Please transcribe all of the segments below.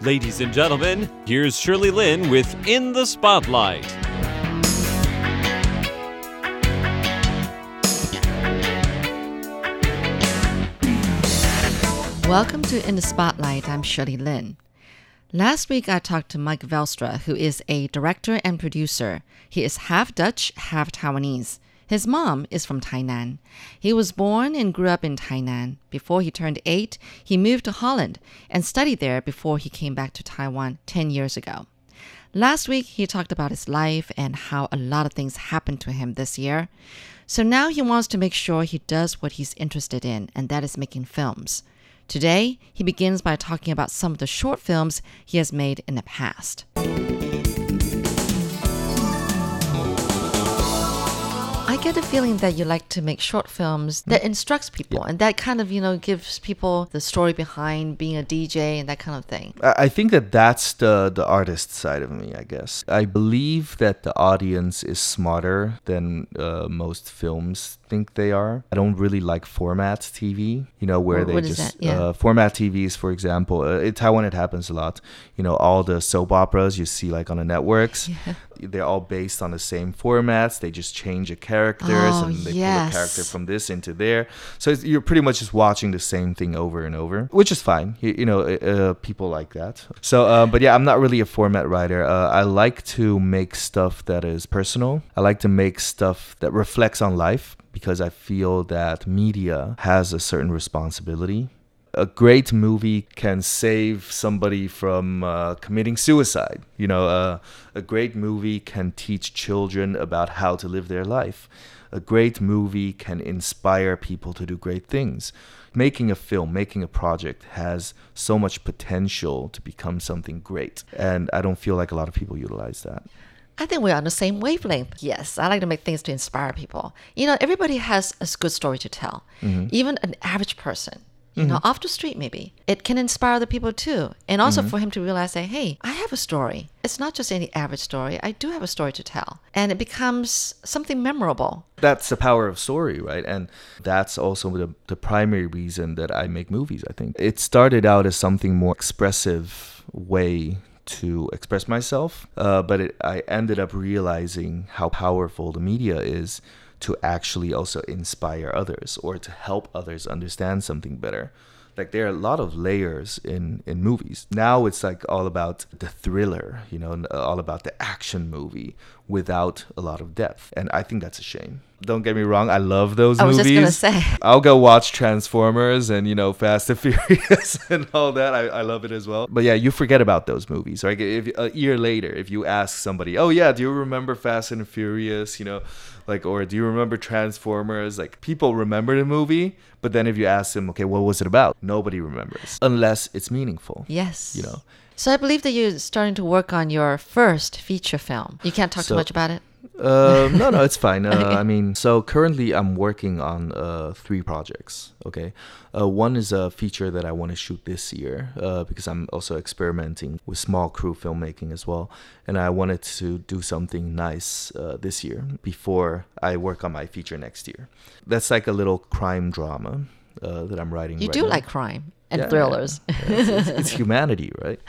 Ladies and gentlemen, here's Shirley Lin with In the Spotlight. Welcome to In the Spotlight. I'm Shirley Lin. Last week, I talked to Mike Veldstra, who is a director and producer. He is half Dutch, half Taiwanese. His mom is from Tainan. He was born and grew up in Tainan. Before he turned eight, he moved to Holland and studied there before he came back to Taiwan 10 years ago. Last week, he talked about his life and how a lot of things happened to him this year. So now he wants to make sure he does what he's interested in, and that is making films. Today, he begins by talking about some of the short films he has made in the past. Get a feeling that you like to make short films that instructs people and that kind of, you know, gives people the story behind being a DJ and that kind of thing. I I think that that's the the artist side of me, I guess. I believe that the audience is smarter than uh, most films think they are. I don't really like format TV, you know, where What- they what just? Yeah. uh, format TVs, for example. Uh, in Taiwan, it happens a lot. You know, all the soap operas you see like on the networks, they're all based on the same formats. They just change the characters Oh, and they pull a character from this into there. So it's, you're pretty much just watching the same thing over and over, which is fine. You, you know, uh, uh, people like that. So, uh, but yeah, I'm not really a format writer. Uh, I like to make stuff that is personal. I like to make stuff that reflects on life because I feel that media has a certain responsibility. A great movie can save somebody from uh, committing suicide. You know, uh, a great movie can teach children about how to live their life. A great movie can inspire people to do great things. Making a film, making a project has so much potential to become something great. And I don't feel like a lot of people utilize that. I think we're on the same wavelength. Yes, I like to make things to inspire people. You know, everybody has a good story to tell. Mm-hmm. Even an average person, you know, mm-hmm. off the street maybe, it can inspire other people too. And also mm-hmm. for him to realize that, hey, I have a story. It's not just any average story. I do have a story to tell. And it becomes something memorable. that's the power of story, right? And that's also the, the primary reason that I make movies, I think. It started out as something more expressive way to express myself, uh, but it, I ended up realizing how powerful the media is to actually also inspire others or to help others understand something better. Like there are a lot of layers in in movies. Now it's like all about the thriller you know uh, all about the action movie without a lot of depth. And i think that's a shame don't get me wrong i love those movies. I was movies just gonna say. i'll go watch transformers and you know fast and furious and all that I, I love it as well but yeah you forget about those movies right if a year later if you ask somebody oh yeah do you remember fast and furious you know like or do you remember transformers like people remember the movie but then if you ask them okay what was it about nobody remembers unless it's meaningful Yes. you know So I believe that you're starting to work on your first feature film. You can't talk too much about it. Uh, no, no, it's fine. Uh, I mean, so currently I'm working on uh, three projects. Okay, uh, one is a feature that I want to shoot this year uh, because I'm also experimenting with small crew filmmaking as well, and I wanted to do something nice uh, this year before I work on my feature next year. That's like a little crime drama uh, that I'm writing. You right do now. like crime and Yeah, thrillers. yeah. It's, it's- it's humanity, right?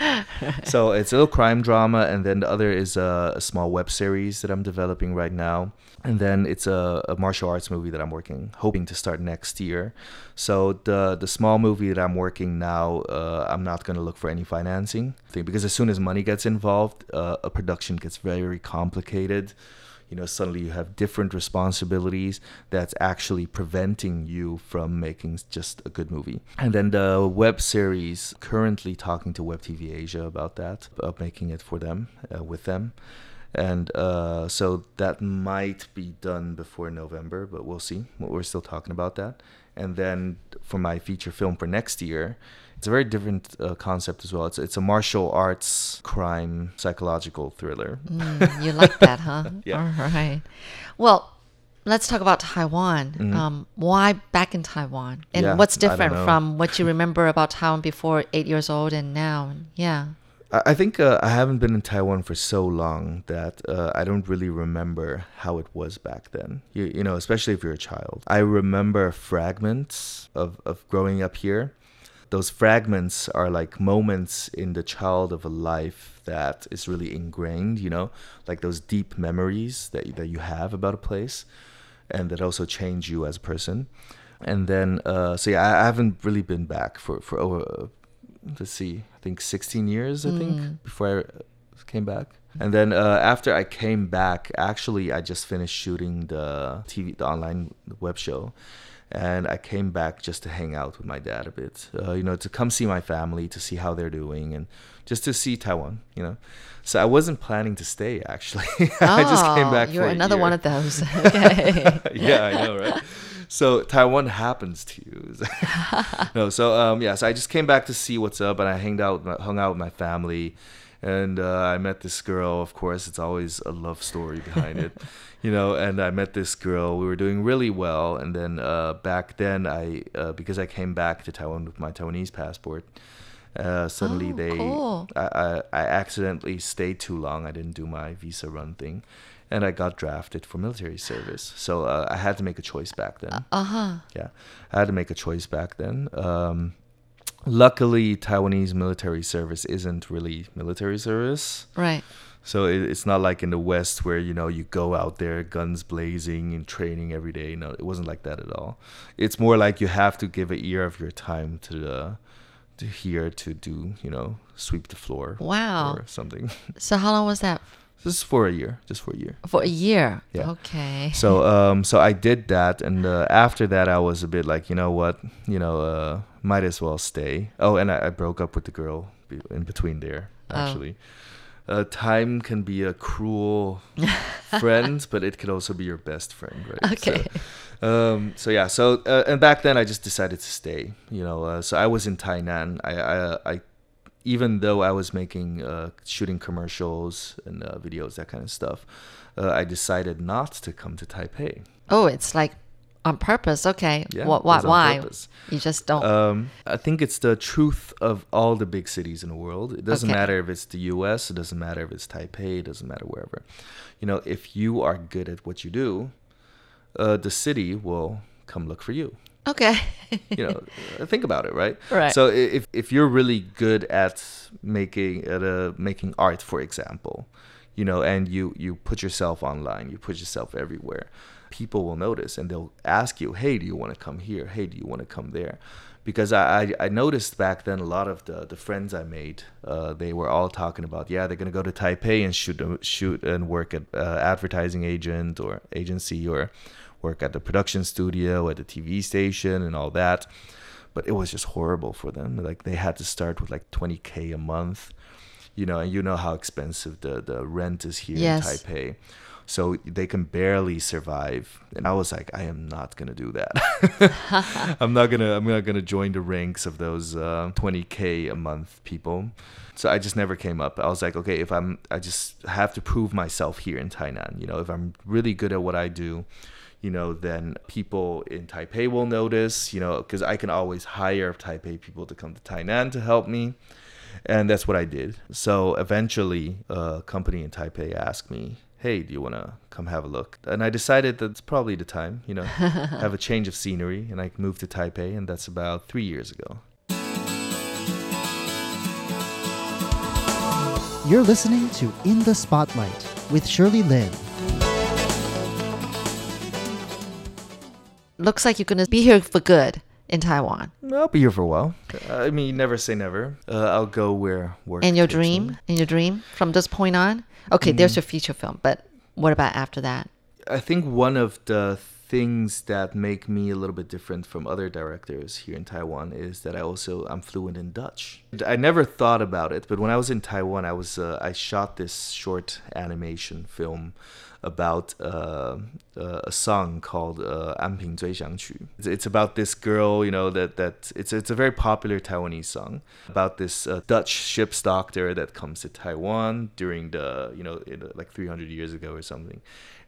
so it's a little crime drama, and then the other is a, a small web series that I'm developing right now, and then it's a, a martial arts movie that I'm working, hoping to start next year. So the the small movie that I'm working now, uh, I'm not gonna look for any financing thing because as soon as money gets involved, uh, a production gets very complicated you know suddenly you have different responsibilities that's actually preventing you from making just a good movie. And then the web series currently talking to web tv asia about that of making it for them uh, with them and uh, so that might be done before november but we'll see we're still talking about that and then for my feature film for next year it's a very different uh, concept as well. It's it's a martial arts crime psychological thriller. Mm, you like that, huh? Yeah. All right. Well, let's talk about Taiwan. Um, why back in Taiwan? And Mm-hmm. Yeah, what's different from what you remember about Taiwan before eight years old and now? Yeah. I think uh, I haven't been in Taiwan for so long that uh, I don't really remember how it was back then. You, you know, especially if you're a child. I remember fragments of, of growing up here, those fragments are like moments in the child of a life that is really ingrained, you know, like those deep memories that that you have about a place, and that also change you as a person. And then, uh, so yeah, I, I haven't really been back for for over, let's see, I think 16 years, I think, before I came back. And then uh, after I came back, actually, I just finished shooting the TV, the online web show, and I came back just to hang out with my dad a bit. Uh, you know, to come see my family, to see how they're doing, and just to see Taiwan. You know, so I wasn't planning to stay. Actually, I just came Oh, back. You're another one of those. yeah, I know, right? So Taiwan happens to you. no, so um, yeah, so I just came back to see what's up, and I hanged out, hung out with my family, and uh, I met this girl. Of course, it's always a love story behind it, you know. And I met this girl. We were doing really well, and then uh, back then, I uh, because I came back to Taiwan with my Taiwanese passport. Uh, suddenly Oh, they cool. I, I, I accidentally stayed too long. I didn't do my visa run thing, and I got drafted for military service. So uh, I had to make a choice back then. Uh huh. Yeah, I had to make a choice back then. Um, luckily, Taiwanese military service isn't really military service. Right. So it, it's not like in the West where you know you go out there guns blazing and training every day. No, it wasn't like that at all. It's more like you have to give a year of your time to the here to do you know sweep the floor Wow. or something. So how long was that? just for a year, just for a year. For a year. Yeah. Okay. So um so I did that and uh, after that I was a bit like you know what you know uh might as well stay. Oh and I, I broke up with the girl in between there Oh. actually. Uh, time can be a cruel friend, but it can also be your best friend, right? Okay. So, um, so yeah. So uh, and back then I just decided to stay. You know, uh, so I was in Tainan. I, I, I even though I was making uh, shooting commercials and uh, videos, that kind of stuff, uh, I decided not to come to Taipei. oh, it's like on purpose. Okay. Yeah, what? Why? Why? purpose. You just don't. Um, I think it's the truth of all the big cities in the world. It doesn't Okay. matter if it's the U.S. It doesn't matter if it's Taipei. It doesn't matter wherever. You know, if you are good at what you do, uh, the city will come look for you. okay. You know, uh, think about it, right? Right. So if if you're really good at making at uh, making art, for example, you know, and you you put yourself online, you put yourself everywhere, people will notice and they'll ask you, "Hey, do you want to come here? Hey, do you want to come there?" Because I, I, I noticed back then a lot of the, the friends I made, uh, they were all talking about, yeah, they're gonna go to Taipei and shoot shoot and work at uh, advertising agent or agency or work at the production studio at the TV station and all that. But it was just horrible for them. Like they had to start with like 20k a month. You know and you know how expensive the the rent is here Yes. in Taipei so they can barely survive. And I was like I am not going to do that. I'm not going to I'm not to join the ranks of those uh, 20k a month people. So I just never came up. I was like okay if I'm I just have to prove myself here in Tainan. You know if I'm really good at what I do you know, then people in Taipei will notice, you know, because I can always hire Taipei people to come to Tainan to help me. And that's what I did. So eventually, a company in Taipei asked me, hey, do you want to come have a look? And I decided that's probably the time, you know, have a change of scenery. And I moved to Taipei, and that's about three years ago. You're listening to In the Spotlight with Shirley Lin. Looks like you're gonna be here for good in Taiwan. I'll be here for a while. I mean, never say never. Uh, I'll go where work. In your takes me. dream, in your dream, from this point on. Okay, there's your feature film, but what about after that? I think one of the things that make me a little bit different from other directors here in Taiwan is that I also I'm fluent in Dutch. I never thought about it, but when I was in Taiwan, I was uh, I shot this short animation film about uh, uh a song called uh, "An Ping Zui It's, about this girl, you know, that that it's it's a very popular Taiwanese song about this uh, Dutch ship's doctor that comes to Taiwan during the you know like 300 years ago or something.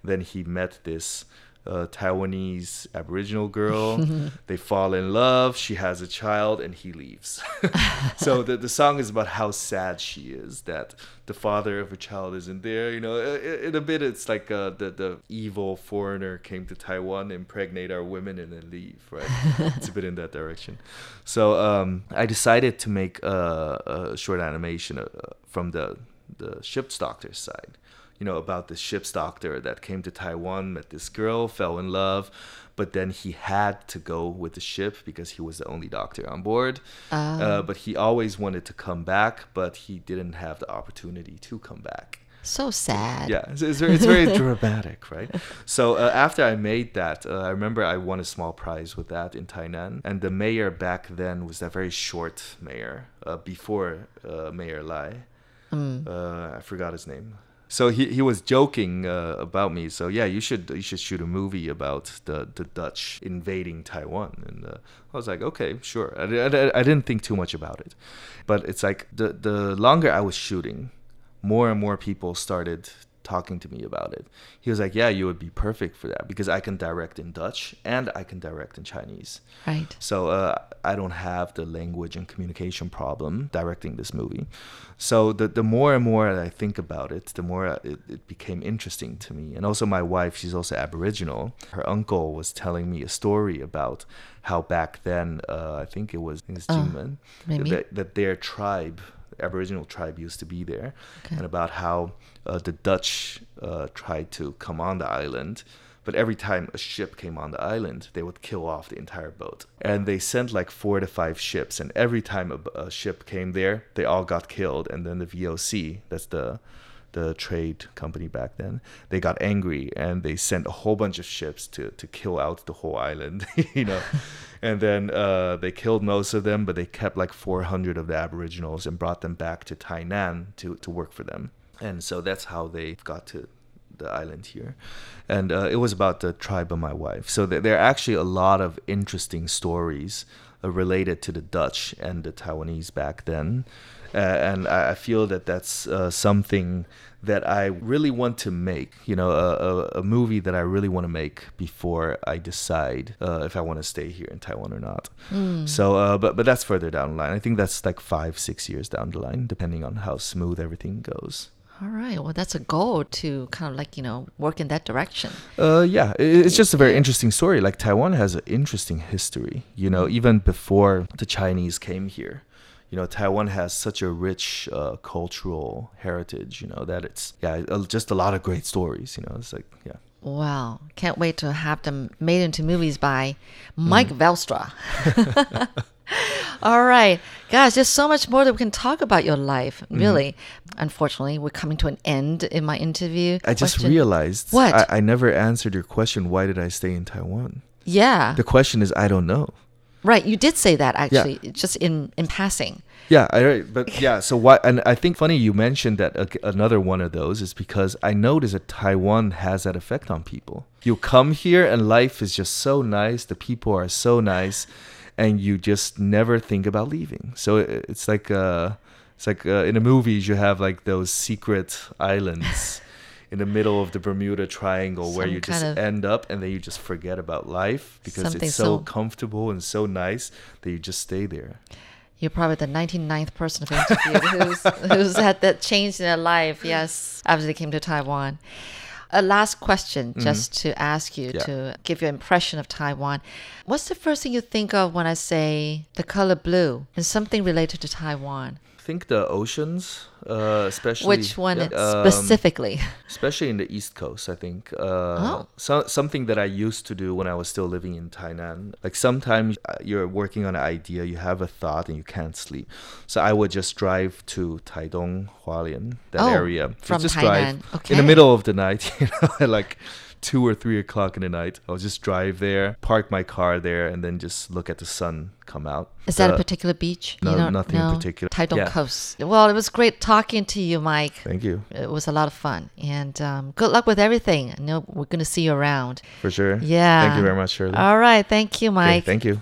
Then he met this a Taiwanese Aboriginal girl. they fall in love. She has a child, and he leaves. so the the song is about how sad she is that the father of her child isn't there. You know, in a bit, it's like uh, the the evil foreigner came to Taiwan, impregnate our women, and then leave. Right? it's a bit in that direction. So um, I decided to make a, a short animation uh, from the the ship's doctor's side you know, about this ship's doctor that came to Taiwan, met this girl, fell in love, but then he had to go with the ship because he was the only doctor on board. Uh, but he always wanted to come back, but he didn't have the opportunity to come back. So sad. Yeah, it's, it's very, it's very dramatic, right? So uh, after I made that, uh, I remember I won a small prize with that in Tainan, and the mayor back then was that very short mayor uh, before uh, Mayor Lai. Uh, I forgot his name. So he, he was joking uh, about me. So yeah, you should you should shoot a movie about the, the Dutch invading Taiwan. And uh, I was like, okay, sure. I, I, I didn't think too much about it, but it's like the the longer I was shooting, more and more people started talking to me about it. He was like, "Yeah, you would be perfect for that because I can direct in Dutch and I can direct in Chinese." Right. So uh, I don't have the language and communication problem directing this movie. So the the more and more I think about it, the more it, it became interesting to me. And also my wife, she's also Aboriginal. Her uncle was telling me a story about how back then, uh, I think it was, I think Jingmen, maybe. that, that their tribe, Aboriginal tribe, used to be there, Okay. and about how uh, the Dutch uh, tried to come on the island. But every time a ship came on the island, they would kill off the entire boat. And they sent like four to five ships. And every time a ship came there, they all got killed. And then the VOC, that's the the trade company back then, they got angry and they sent a whole bunch of ships to, to kill out the whole island, you know. and then uh, they killed most of them, but they kept like 400 of the Aboriginals and brought them back to Tainan to, to work for them. And so that's how they got to the island here. And uh, it was about the tribe of my wife. So there, there are actually a lot of interesting stories uh, related to the Dutch and the Taiwanese back then. Uh, and I, feel that that's uh, something that I really want to make, you know, a, a, a movie that I really want to make before I decide uh, if I want to stay here in Taiwan or not. So, uh, but but that's further down the line. I think that's like five, six years down the line, depending on how smooth everything goes. All right. Well, that's a goal to kind of like, you know, work in that direction. Uh, yeah, it's just a very interesting story. Like Taiwan has an interesting history. You know, even before the Chinese came here, you know, Taiwan has such a rich uh, cultural heritage. You know that it's yeah, just a lot of great stories. You know, it's like yeah. Wow. Can't wait to have them made into movies by Mike Veldstra. All right. Guys, there's so much more that we can talk about your life, really. Unfortunately, we're coming to an end in my interview. I just Question- realized What? I, I never answered your question. Why did I stay in Taiwan? Yeah. The question is I don't know. Right. You did say that actually, just in, in passing. Yeah, I right, but yeah. So why? And I think funny you mentioned that ag- another one of those is because I noticed that Taiwan has that effect on people. You come here and life is just so nice. The people are so nice, and you just never think about leaving. So it- it's like uh, it's like uh, in the movies you have like those secret islands. In the middle of the Bermuda Triangle, where you just end up and then you just forget about life because it's so so- comfortable and so nice that you just stay there. You're probably the 99th person I've interviewed who's, who's had that change in their life, yes, after they came to Taiwan. A last question, just to ask you Mm-hmm. Yeah. to give your impression of Taiwan. What's the first thing you think of when I say the color blue and something related to Taiwan? I think the oceans, uh, especially Which one um, specifically? especially in the East Coast. I think uh, Oh. so, something that I used to do when I was still living in Tainan. Like sometimes uh, you're working on an idea, you have a thought, and you can't sleep. So I would just drive to Taidong, Hualien, that Oh, area. So from just Tainan. drive in the middle of the night, you know, like two or three o'clock in the night. I'll just drive there, park my car there, and then just look at the sun come out. Is that a Uh, particular beach? no, nothing in particular. Taitung Yeah. Coast. Well, it was great talking to you, Mike. Thank you It was a lot of fun. And um, good luck with everything. I know we're going to see you around. for sure. Yeah. Thank you very much, Shirley. All right. Thank you, Okay, Mike. thank you.